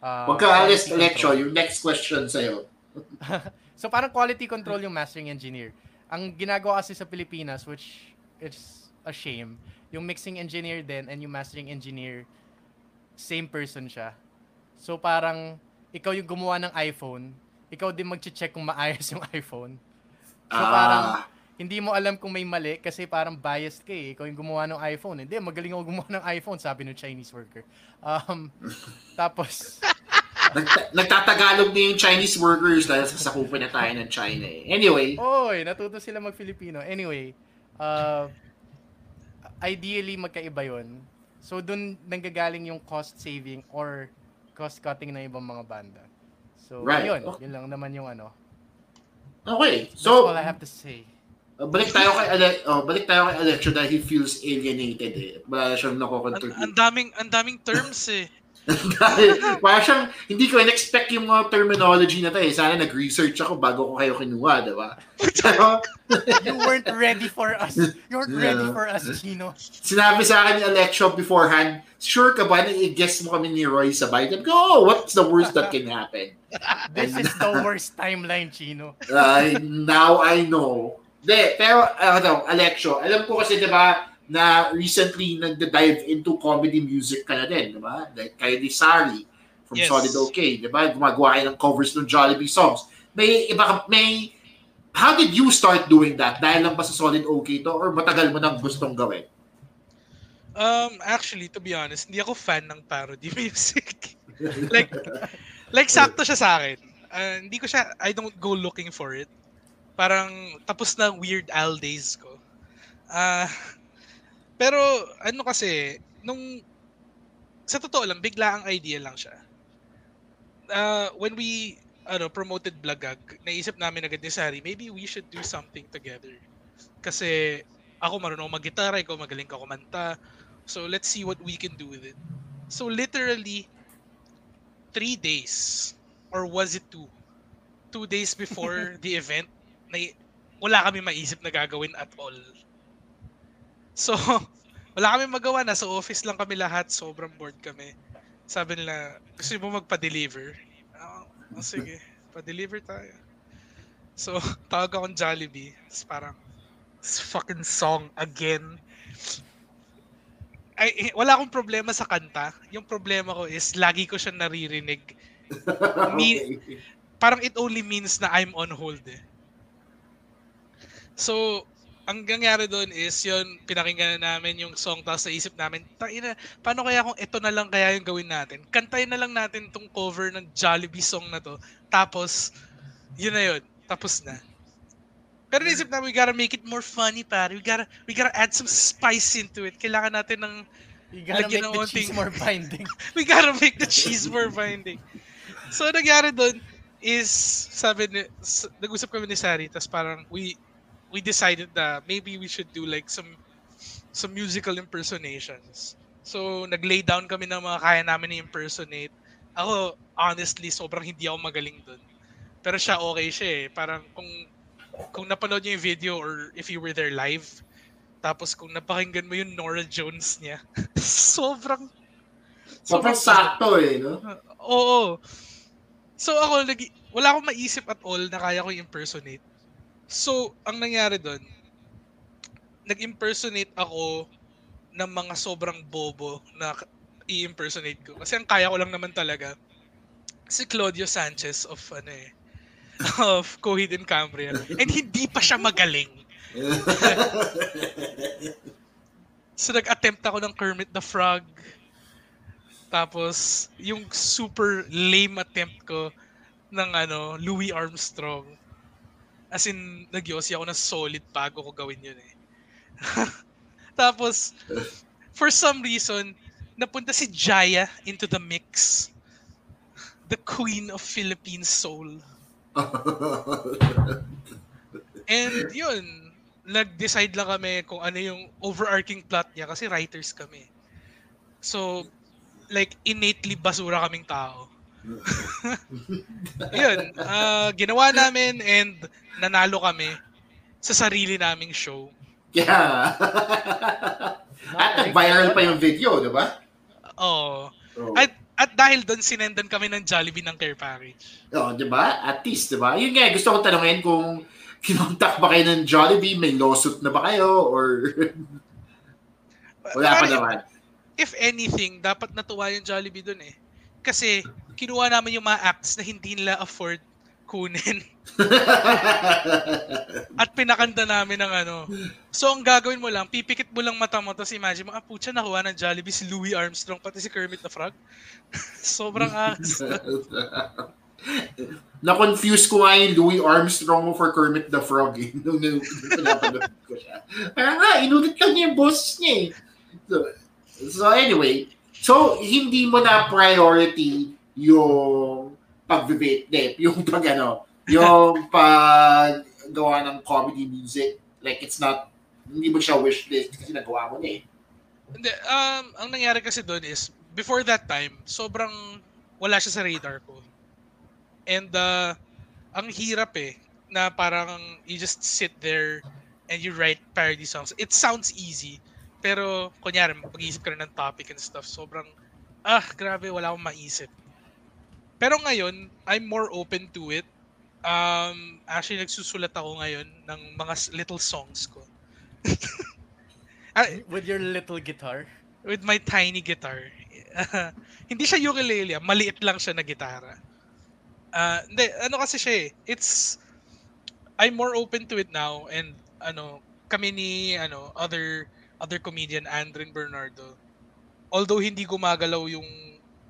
uh, Huwag ka alis, control. Yung next question sa'yo. so parang quality control yung mastering engineer. Ang ginagawa kasi sa Pilipinas, which is a shame, yung mixing engineer din and yung mastering engineer, same person siya. So parang ikaw yung gumawa ng iPhone, ikaw din mag-check kung maayos yung iPhone. So parang Ah, hindi mo alam kung may mali kasi parang biased ka eh. Ikaw yung gumawa ng iPhone. Hindi, magaling ako gumawa ng iPhone, sabi ng Chinese worker. Um, tapos, nagta- nagtatagalog na yung Chinese workers dahil sa sakupan na tayo ng China eh. Anyway, oy, natuto sila mag-Filipino. Anyway, uh, ideally magkaiba yon. So, dun nanggagaling yung cost saving or cost cutting ng ibang mga banda. So, Right. yun. Okay. Yun lang naman yung ano. okay. That's So, all I have to say. uh, balik tayo kay Ale- oh, balik tayo kay Electro dahil he feels alienated eh. Wala siyang Ang, ang nako-contribute. daming ang daming terms eh. Parang siyang, hindi ko in-expect yung mga terminology na to eh. Sana nag-research ako bago ko kayo kinuha, di ba? You weren't ready for us. You weren't ready for us, Chino. sinabi sa akin ni Electro beforehand, sure ka ba na i-guess mo kami ni Roy sabay? Sabi ko, oh, what's the worst that can happen? This is the worst timeline, Chino. Uh, now I know. De, pero, ano, Alexio, alam ko kasi, di ba, na recently nagda-dive into comedy music ka na din, di ba? Like, kayo ni Sari from Yes. Solid OK, di ba? Gumagawa kayo ng covers ng Jollibee songs. May iba may, how did you start doing that? Dahil lang ba sa Solid OK to or matagal mo nang gustong gawin? Um, actually, to be honest, hindi ako fan ng parody music. like, like sakto siya sa akin. Uh, hindi ko siya, I don't go looking for it. Parang tapos na Weird Al days ko. Ah, pero ano kasi, nung sa totoo lang, bigla ang idea lang siya. Uh, when we ano, promoted Blagag, naisip namin agad ni Sari, maybe we should do something together. Kasi ako marunong mag-gitara, ikaw magaling ka kumanta. So let's see what we can do with it. So literally, three days, or was it two? Two days before the event, na wala kami maisip na gagawin at all. So, wala kami magawa. Nasa office lang kami lahat. Sobrang bored kami. Sabi nila, gusto mo magpa-deliver? Ah, oh, sige, pa-deliver tayo. So, tawag akong Jollibee. Tapos parang, this fucking song again. Ay, eh, wala akong problema sa kanta. Yung problema ko is, lagi ko siya naririnig. Me- okay. Parang it only means na I'm on hold eh. So, ang nangyari doon is yun, pinakinggan na namin yung song tapos naisip namin, ina, paano kaya kung ito na lang kaya yung gawin natin? Kantayin na lang natin tong cover ng Jollibee song na to. Tapos, yun na yun. Tapos na. Pero naisip namin, we gotta make it more funny, pare. We gotta, we gotta add some spice into it. Kailangan natin ng, You gotta make the onting- cheese more binding. we gotta make the cheese more binding. So, ang nangyari doon is, sabi ni, nag-usap kami ni Sari, tapos parang we, we decided na maybe we should do like some, some musical impersonations. So, nag-lay down kami ng mga kaya namin i-impersonate. Ako, honestly, sobrang hindi ako magaling doon. Pero siya okay siya eh. Parang kung, kung napanood niyo yung video or if you were there live, tapos kung napakinggan mo yung Nora Jones niya, sobrang Sobrang sakto eh, no? Oo. So ako, nag- wala akong maisip at all na kaya ko impersonate. So, ang nangyari doon, nag-impersonate ako ng mga sobrang bobo na i-impersonate ko. Kasi ang kaya ko lang naman talaga, si Claudio Sanchez of ano eh, of Coheed and Cambria. And hindi pa siya magaling. So nag-attempt ako ng Kermit the Frog. Tapos yung super lame attempt ko ng ano, Louis Armstrong. As in, nagyosi ako ng solid bago ko gawin yun eh. Tapos, for some reason, napunta si Jaya into the mix. The queen of Philippine soul. And yun, nag-decide lang kami kung ano yung overarching plot niya kasi writers kami. So, like innately basura kaming tao. yun, ah, ginawa namin and nanalo kami sa sarili naming show. yeah. At nag-viral pa yung video, di ba? Oo. Oh. At, at dahil doon, sinendan kami ng Jollibee ng care package. Oo, di ba? At least, di ba? Yun nga, gusto ko tanungin kung kinontak ba kayo ng Jollibee, may lawsuit na ba kayo, or wala pa naman. If anything, dapat natuwa yung Jollibee doon eh. Kasi, kinuha namin yung mga acts na hindi nila afford kunin. At pinakanta namin ng ano. So, ang gagawin mo lang, pipikit mo lang mata mo, tapos imagine mo, ah, putya, nakuha ng Jollibee si Louis Armstrong, pati si Kermit the Frog. Sobrang angas. Na-confuse ko nga yung Louis Armstrong mo for Kermit the Frog eh. Nung, nung, nung pinapanood ko siya. Inulit lang niya yung boss niya eh. So, so anyway, so hindi mo na priority yung pag-vape, yung pag ano, yung paggawa ng comedy music. Like it's not, hindi mo siya wish list kasi nagawa mo na eh. Hindi, um, ang nangyari kasi doon is, before that time, sobrang wala siya sa radar ko. And uh, ang hirap eh, na parang you just sit there and you write parody songs. It sounds easy, pero kunyari, mag-isip ka rin ng topic and stuff, sobrang, ah, grabe, wala akong maisip. Pero ngayon, I'm more open to it. Um, actually, nagsusulat ako ngayon ng mga little songs ko. Ah, With your little guitar. with my tiny guitar. hindi siya ukulele, ah. maliit lang siya na gitara. Ah, hindi, ano kasi siya eh, it's, I'm more open to it now and ano, kami ni ano, other other comedian Andrin Bernardo. Although hindi gumagalaw yung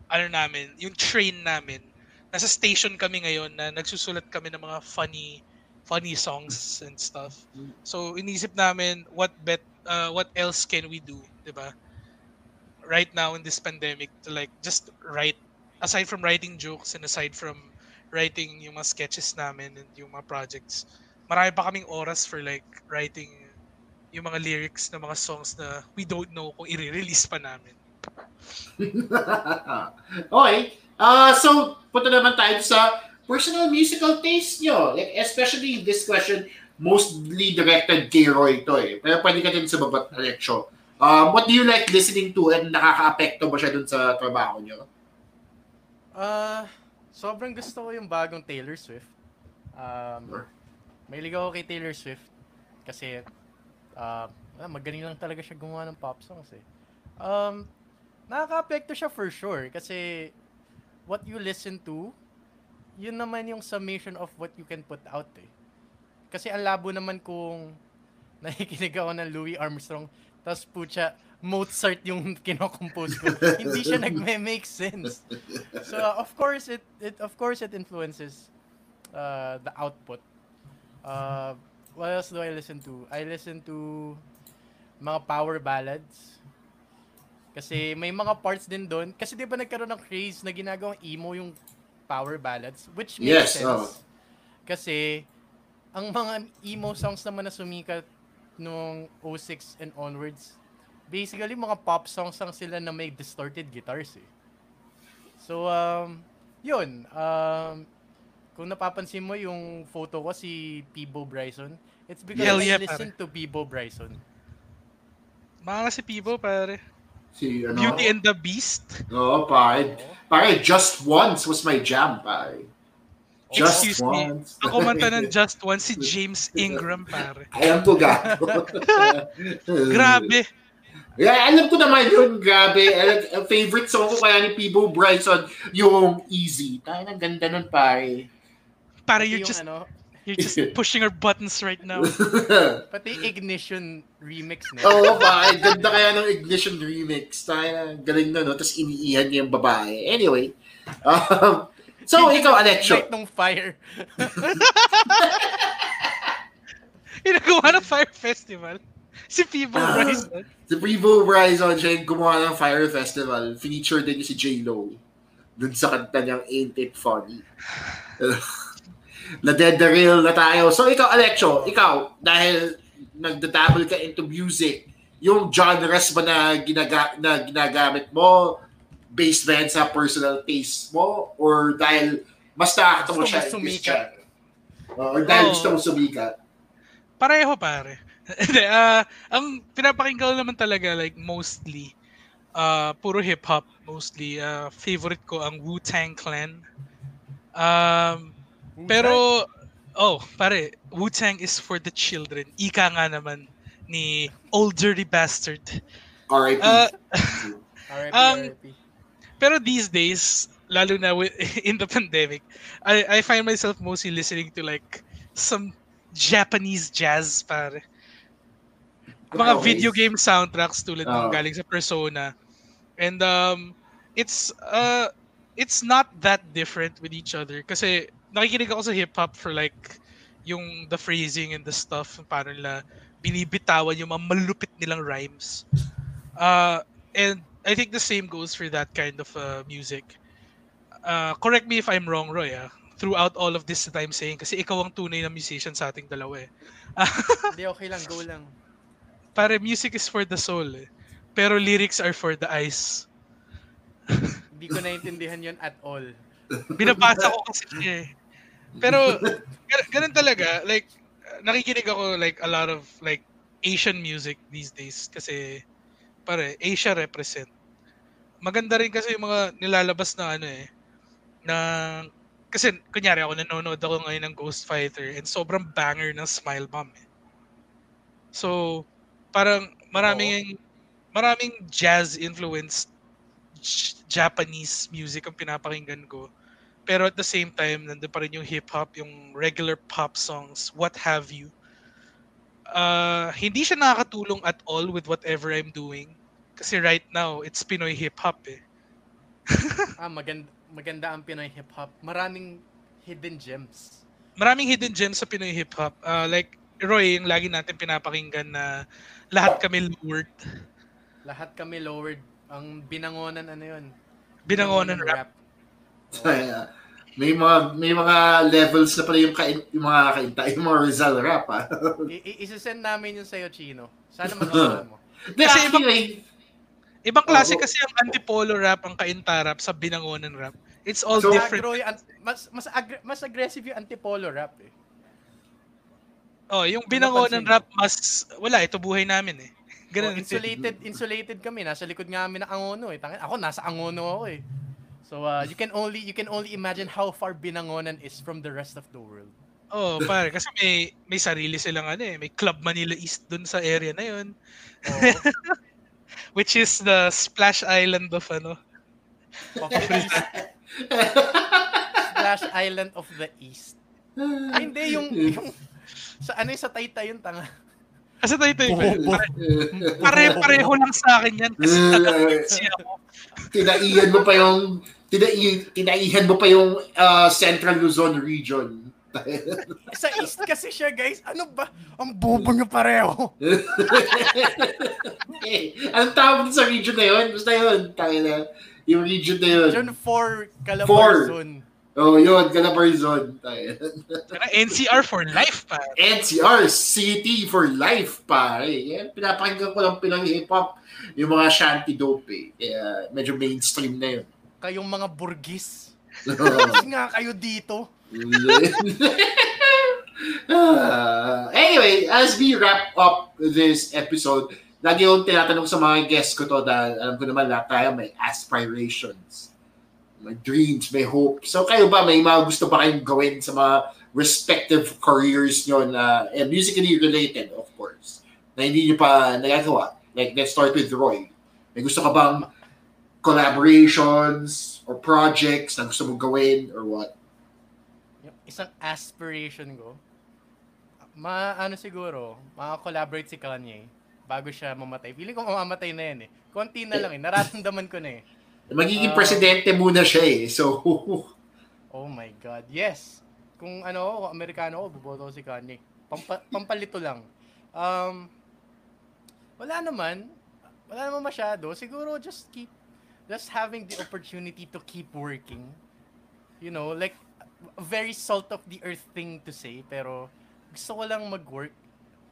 ano namin, yung train namin. Nasa station kami ngayon na nagsusulat kami ng mga funny funny songs and stuff. So inisip namin what bet uh, what else can we do, 'di ba? Right now in this pandemic to like just write aside from writing jokes and aside from writing yung mga sketches namin and yung mga projects, marami pa kaming oras for like writing yung mga lyrics ng mga songs na we don't know kung i-release pa namin. okay. Uh, so, punta naman tayo sa personal musical taste nyo. Like, especially this question, mostly directed kay Roy to eh. Pero pwede ka din sa babat Alexio. Um, what do you like listening to and nakaka-apekto ba siya dun sa trabaho nyo? Ah, sobrang gusto ko yung bagong Taylor Swift. Um, Sure. mahilig ako kay Taylor Swift kasi ah, magaling lang talaga siya gumawa ng pop songs eh. Um, nakaka-apekto siya for sure kasi what you listen to, yun naman yung summation of what you can put out eh. Kasi ang labo naman kung nakikinig ako ng Louis Armstrong, tapos putya, Mozart yung kinocompose ko. Hindi siya nagme-make sense. So uh, of course it it of course it influences uh, the output. Uh, what else do I listen to? I listen to mga power ballads. Kasi may mga parts din doon. Kasi di ba nagkaroon ng craze na ginagawang emo yung power ballads? Which makes Yes, sense. oh. Kasi ang mga emo songs naman na sumikat nung 06 and onwards, basically mga pop songs lang sila na may distorted guitars eh. So, um, yun. Um, kung napapansin mo yung photo ko si Peebo Bryson, it's because Hell I yeah, listen to Peebo Bryson. Mga si Pivo, pare. Si, ano? Beauty and the Beast. Oo, pare. Pare, Just Once was my jam, pare. Just Excuse me. Once. Ang kumanta ng Just One, si James Ingram, pare. Alam ko gago. Grabe. Yeah, alam ko naman yun, grabe. Alam- Ang favorite song ko kaya ni Peebo Bryson, yung Easy. Tayo ng ganda nun, pare. Pare, Pati you're just, ano, you're just pushing our buttons right now. pati Ignition remix na. Oo, pare. Ganda kaya ng Ignition remix. Tayo na, galing na, no? Tapos iniihan niya yung babae. Anyway. Um, so, ikaw, Alexio. Night ng Fire. Inagawa ng Fire Festival. Si Pivo Ah. Bryson. Si Prevo Bryson, siya yung gumawa ng Fire Festival. Feature din niya si J-Lo. Dun sa kanta niyang Ain't It Funny. na dead the real na tayo. So ikaw, Alexio, ikaw, dahil nagdadabble ka into music, yung genres ba na, ginaga, na ginagamit mo based ba sa personal taste mo or dahil mas nakakita mo Gusto siya in this sumikat. genre? Uh, or dahil Oo. gusto mo sumikat? Pareho, pare. Ah, ang pinapakinggan ko naman talaga, like, mostly, uh, puro hip-hop mostly. Uh, favorite ko ang Wu-Tang Clan. Um, pero, oh, pare, Wu-Tang is for the children. Ika nga naman ni Old Dirty Bastard. R.I.P. Uh, RIP, um, pero these days, lalo na with, in the pandemic, I, I find myself mostly listening to like some Japanese jazz, pare. Mga Okay. video game soundtracks tulad ng Oh. galing sa Persona. And um it's uh it's not that different with each other kasi nakikinig ako sa hip hop for like yung the phrasing and the stuff paano nila binibitawan yung mga malupit nilang rhymes. Uh and I think the same goes for that kind of uh, music. Uh, correct me if I'm wrong, Roy. Ah. Throughout all of this that I'm saying, kasi ikaw ang tunay na musician sa ating dalawa eh. Hindi, okay lang, go lang. Pare, music is for the soul eh. Pero lyrics are for the eyes. Hindi ko naintindihan yon at all. Binabasa ko kasi eh. Pero, gan- ganun talaga. Like, nakikinig ako like a lot of like Asian music these days kasi pare, Asia represent. Maganda rin kasi yung mga nilalabas na ano eh, na kasi kunyari ako nanonood ako ngayon ng Ghost Fighter and sobrang banger ng Smile Bomb eh. So, parang maraming maraming jazz influenced Japanese music ang pinapakinggan ko. Pero at the same time, nandun pa rin yung hip-hop, yung regular pop songs, what have you. Uh, hindi siya nakakatulong at all with whatever I'm doing. Kasi right now, it's Pinoy hip-hop eh. Ah, maganda, maganda ang Pinoy hip-hop. Maraming hidden gems. Maraming hidden gems sa Pinoy hip-hop. Uh, like, Roy, yung lagi natin pinapakinggan na lahat kami lowered. Lahat kami lowered. Ang binangonan ano yun? Binangonan rap. Kaya, may mga may mga levels na pala yung, kain, yung mga kainta, yung mga Rizal rap ah. I- isasend namin yun sa'yo, Chino. Sana magustuhan mo. Kasi actually, Ibang klase Oo. kasi ang antipolo rap, ang kainta rap, sa binangonan rap. It's all So, different. Agro, mas mas aggr- mas aggressive yung antipolo rap eh. Oh, yung binangonan rap mas wala ito buhay namin eh. Ganun. Oh, insulated insulated kami nasa likod nga kami ng Angono eh. Tangin, ako nasa Angono ako eh. So uh, you can only you can only imagine how far Binangonan is from the rest of the world. Oh, pare kasi may may sarili silang ano eh, may Club Manila East dun sa area na 'yon, Oo. which is the splash island of ano. of. Splash Island of the East. Ay, hindi yung yung sa ano yung sa Taytay yung tanga. Kasi tayo tayo. Bobo. Pare-pareho lang sa akin yan kasi taga-Quincy ako. tinaihan mo pa yung tinai, tinaihan mo pa yung ah, Central Luzon region. Sa East kasi siya, guys. Ano ba? Ang bobo nyo pareho. eh, anong tawag sa region na yun? Basta yun, tayo na. Yung region na yun. John 4, Calabarzon. Oh, yun, Calabarzon. Tayo. NCR for life pa. NCR City for life, pare. Yan, pinapakinggan ko lang pinang hip-hop. Yung mga shanty dope eh. Kaya medyo mainstream na yun. Kayong mga burgis. Kasi nga kayo dito. Ah, anyway, as we wrap up this episode, lagi yung tinatanong sa mga guests ko to dahil alam ko naman lahat tayo may aspirations, may dreams, may hope. So kayo ba, may mga gusto ba kayong gawin sa mga respective careers nyo na eh, musically related, of course, na hindi nyo pa nagagawa? Like, let's start with Roy. May gusto ka bang collaborations or projects na gusto mong gawin or what? Yung isang aspiration ko, ma ano siguro, maka-collaborate si Kanye bago siya mamatay. Feeling ko mamamatay na yan eh. Konti na lang eh. Nararamdaman ko na eh. Magiging Ah. presidente muna siya eh. So, Oh my God. Yes. Kung ano ako, Amerikano ako, buboto ko si Kanye. Pampa- pampalito lang. Um, wala naman. Wala naman masyado. Siguro just keep, just having the opportunity to keep working. You know, like, a very salt of the earth thing to say, pero gusto ko lang mag-work.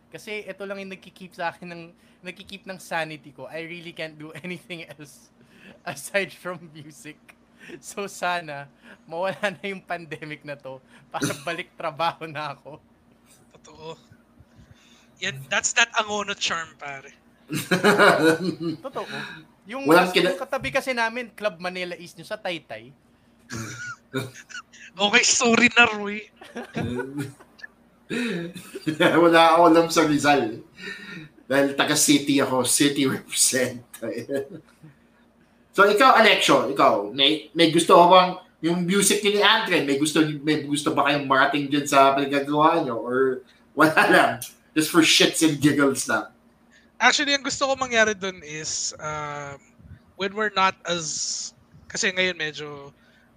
Kasi ito lang yung nagkikeep sa akin ng, nagkikeep ng sanity ko. I really can't do anything else aside from music. So sana, mawala na yung pandemic na to para balik trabaho na ako. Totoo. Yan, that's that Angono charm, pare. Totoo. Yung, Walang yung kina- katabi kasi namin, Club Manila East yung sa Taytay. Okay, sorry na, Roy. Wala ako alam sa Rizal. Dahil taga-city ako, city represent. so ikaw, Alexio, ikaw, may, may gusto ko bang yung music ni Andre, may gusto may gusto ba kayong marating dyan sa pinagagawa nyo? Or wala lang? Just for shits and giggles lang. Actually, ang gusto ko mangyari dun is um, when we're not as kasi ngayon medyo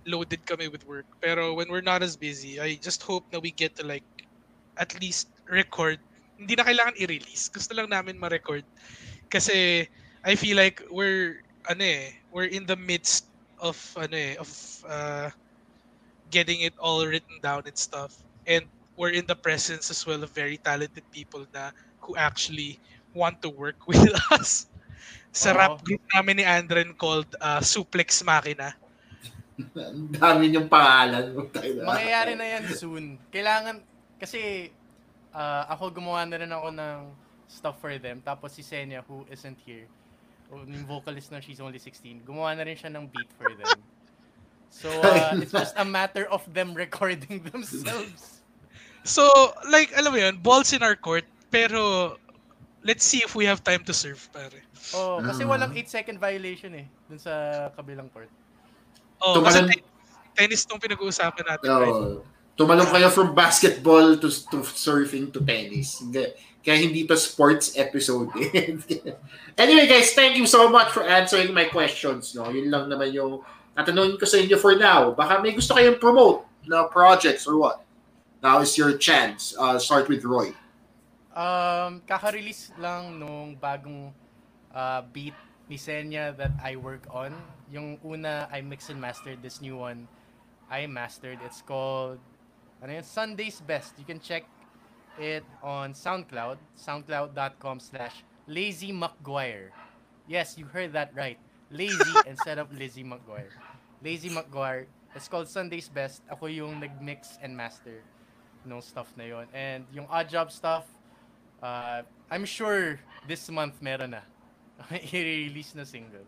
loaded kami with work. Pero when we're not as busy, I just hope na we get to like at least record. Hindi na kailangan i-release. Gusto lang namin ma-record. Kasi I feel like we're ano eh, we're in the midst of ano eh, of uh, getting it all written down and stuff. And we're in the presence as well of very talented people na who actually want to work with us. Sa Oo. rap group namin ni Andren called uh, Suplex Machina. Ang dami yung pangalan. Mangyayari na yan soon. Kailangan, kasi ah, ako gumawa na rin ako ng stuff for them. Tapos si Senya, who isn't here, o yung vocalist na She's Only 16, gumawa na rin siya ng beat for them. So, ah, it's just a matter of them recording themselves. So, like, alam mo yun, balls in our court, pero let's see if we have time to serve, pare. Oh, kasi Ah. walang 8 second violation eh, dun sa kabilang court. Oh, Tumalon- kasi te- tennis tong pinag-uusapan natin, right? Oo. Tumalong kayo from basketball to, to surfing to tennis. Hindi- Kaya hindi to sports episode. eh. anyway guys, thank you so much for answering my questions. No? Yun lang naman yung tatanungin ko sa inyo for now. Baka may gusto kayong promote na projects or what? Now is your chance. Uh, start with Roy. Um, kaka-release lang nung bagong uh, beat ni Senya that I work on. Yung una, I mix and mastered. This new one, I mastered. It's called ano yun? Sunday's Best. You can check it on SoundCloud, soundcloud.com slash Lazy McGuire. Yes, you heard that right. Lazy instead of Lizzie McGuire. Lazy McGuire. It's called Sunday's Best. Ako yung nag-mix and master nung stuff na yon. And yung odd job stuff, uh, I'm sure this month meron na. I-release na single.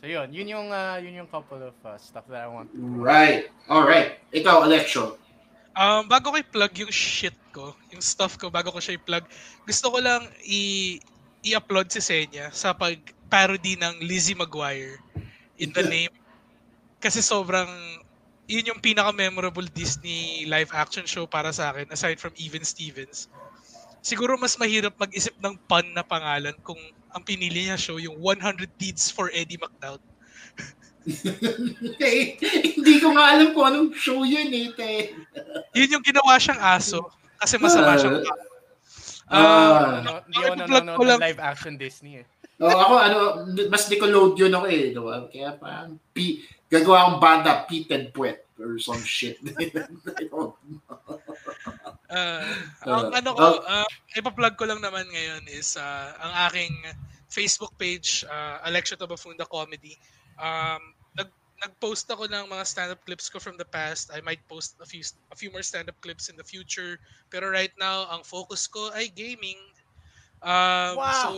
So yun, yun yung uh, yun yung couple of uh, stuff that I want. Right. All right. Ikaw, Alexio. Um, bago ko i-plug yung shit ko, yung stuff ko, bago ko siya i-plug, gusto ko lang i- i-upload si Senya sa pag-parody ng Lizzie McGuire in the name. Kasi sobrang, yun yung pinaka-memorable Disney live-action show para sa akin, aside from Even Stevens. Siguro mas mahirap mag-isip ng pun na pangalan kung ang pinili niya show yung 100 Deeds for Eddie McDowd. Eh, hindi ko nga alam kung anong show yun eh. te. Yun yung ginawa siyang aso kasi masama siyang tao. Ah. No, Hindi ako i-plug nanonood ko lang. ng live action Disney eh. Oh, ako ano, mas di ko load yun ako eh. Diba? Kaya parang P, gagawa akong banda, Pete and Puet or some shit. Uh, ang ano ko, uh, ipa-plug ko lang naman ngayon is uh, ang aking Facebook page, uh, Alexia Tabafunda Comedy. Um, nag nag-post ako ng mga stand-up clips ko from the past. I might post a few a few more stand-up clips in the future. Pero right now, ang focus ko ay gaming. Um, So,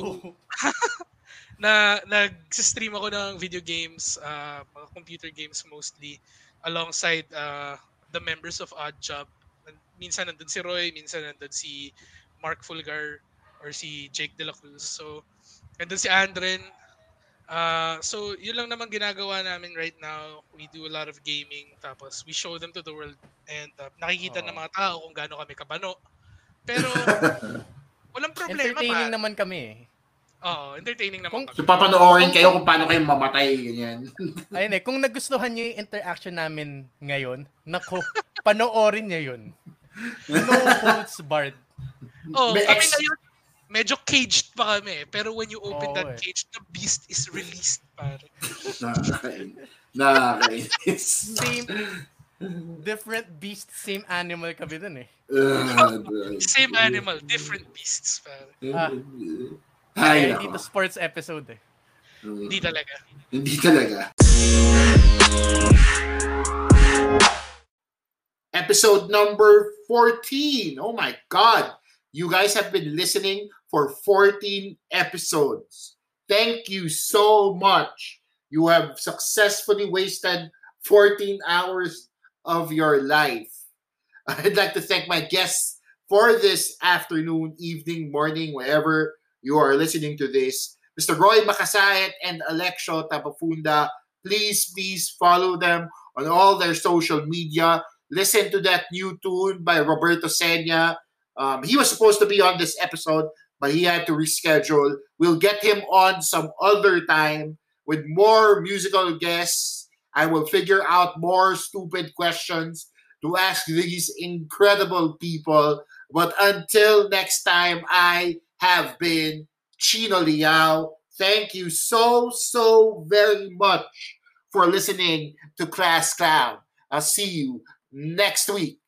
na nag-stream ako ng video games, uh, mga computer games mostly, alongside uh, the members of Odd Job. Minsan nandun si Roy, minsan nandun si Mark Fulgar or si Jake De La Cruz. So, nandun si Andren. Uh, so, yun lang naman ginagawa namin right now. We do a lot of gaming, tapos we show them to the world. And uh, nakikita ng Oo. mga tao kung gaano kami kabano. Pero, walang problema Entertaining pa. naman kami eh. Oo, entertaining naman Kung- so kami. papanoorin kayo kung paano kayo mamatay, ganyan. Ayun eh, kung nagustuhan niyo yung interaction namin ngayon, nako, panoorin niyo yun. No holds barred. Oh, May kami ex- ngayon, medyo caged pa kami. Pero when you open Oo that eh. cage, the beast is released, pare. Nakakain. Nakakainis. Same, different beast, same animal kami dun eh. Uh, Same animal, different beasts, pare. Ah. Ay, Kaya dito sports episode eh. Hindi talaga. Hindi talaga. Episode number 14. Oh my God. You guys have been listening for 14 episodes. thank you so much. You have successfully wasted 14 hours of your life. I'd like to thank my guests for this afternoon, evening, morning, wherever you are listening to this. Mr. Roy Makasayat and Alexio Tapafunda, please, please follow them on all their social media. Listen to that new tune by Roberto Senya. Um, he was supposed to be on this episode, but he had to reschedule. We'll get him on some other time with more musical guests. I will figure out more stupid questions to ask these incredible people. But until next time, I have been Chino Liao. Thank you so, so very much for listening to Class Clown. I'll see you next week.